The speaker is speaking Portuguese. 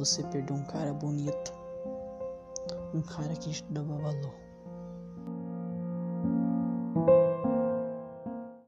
você perdeu um cara bonito. Um cara que te dava valor.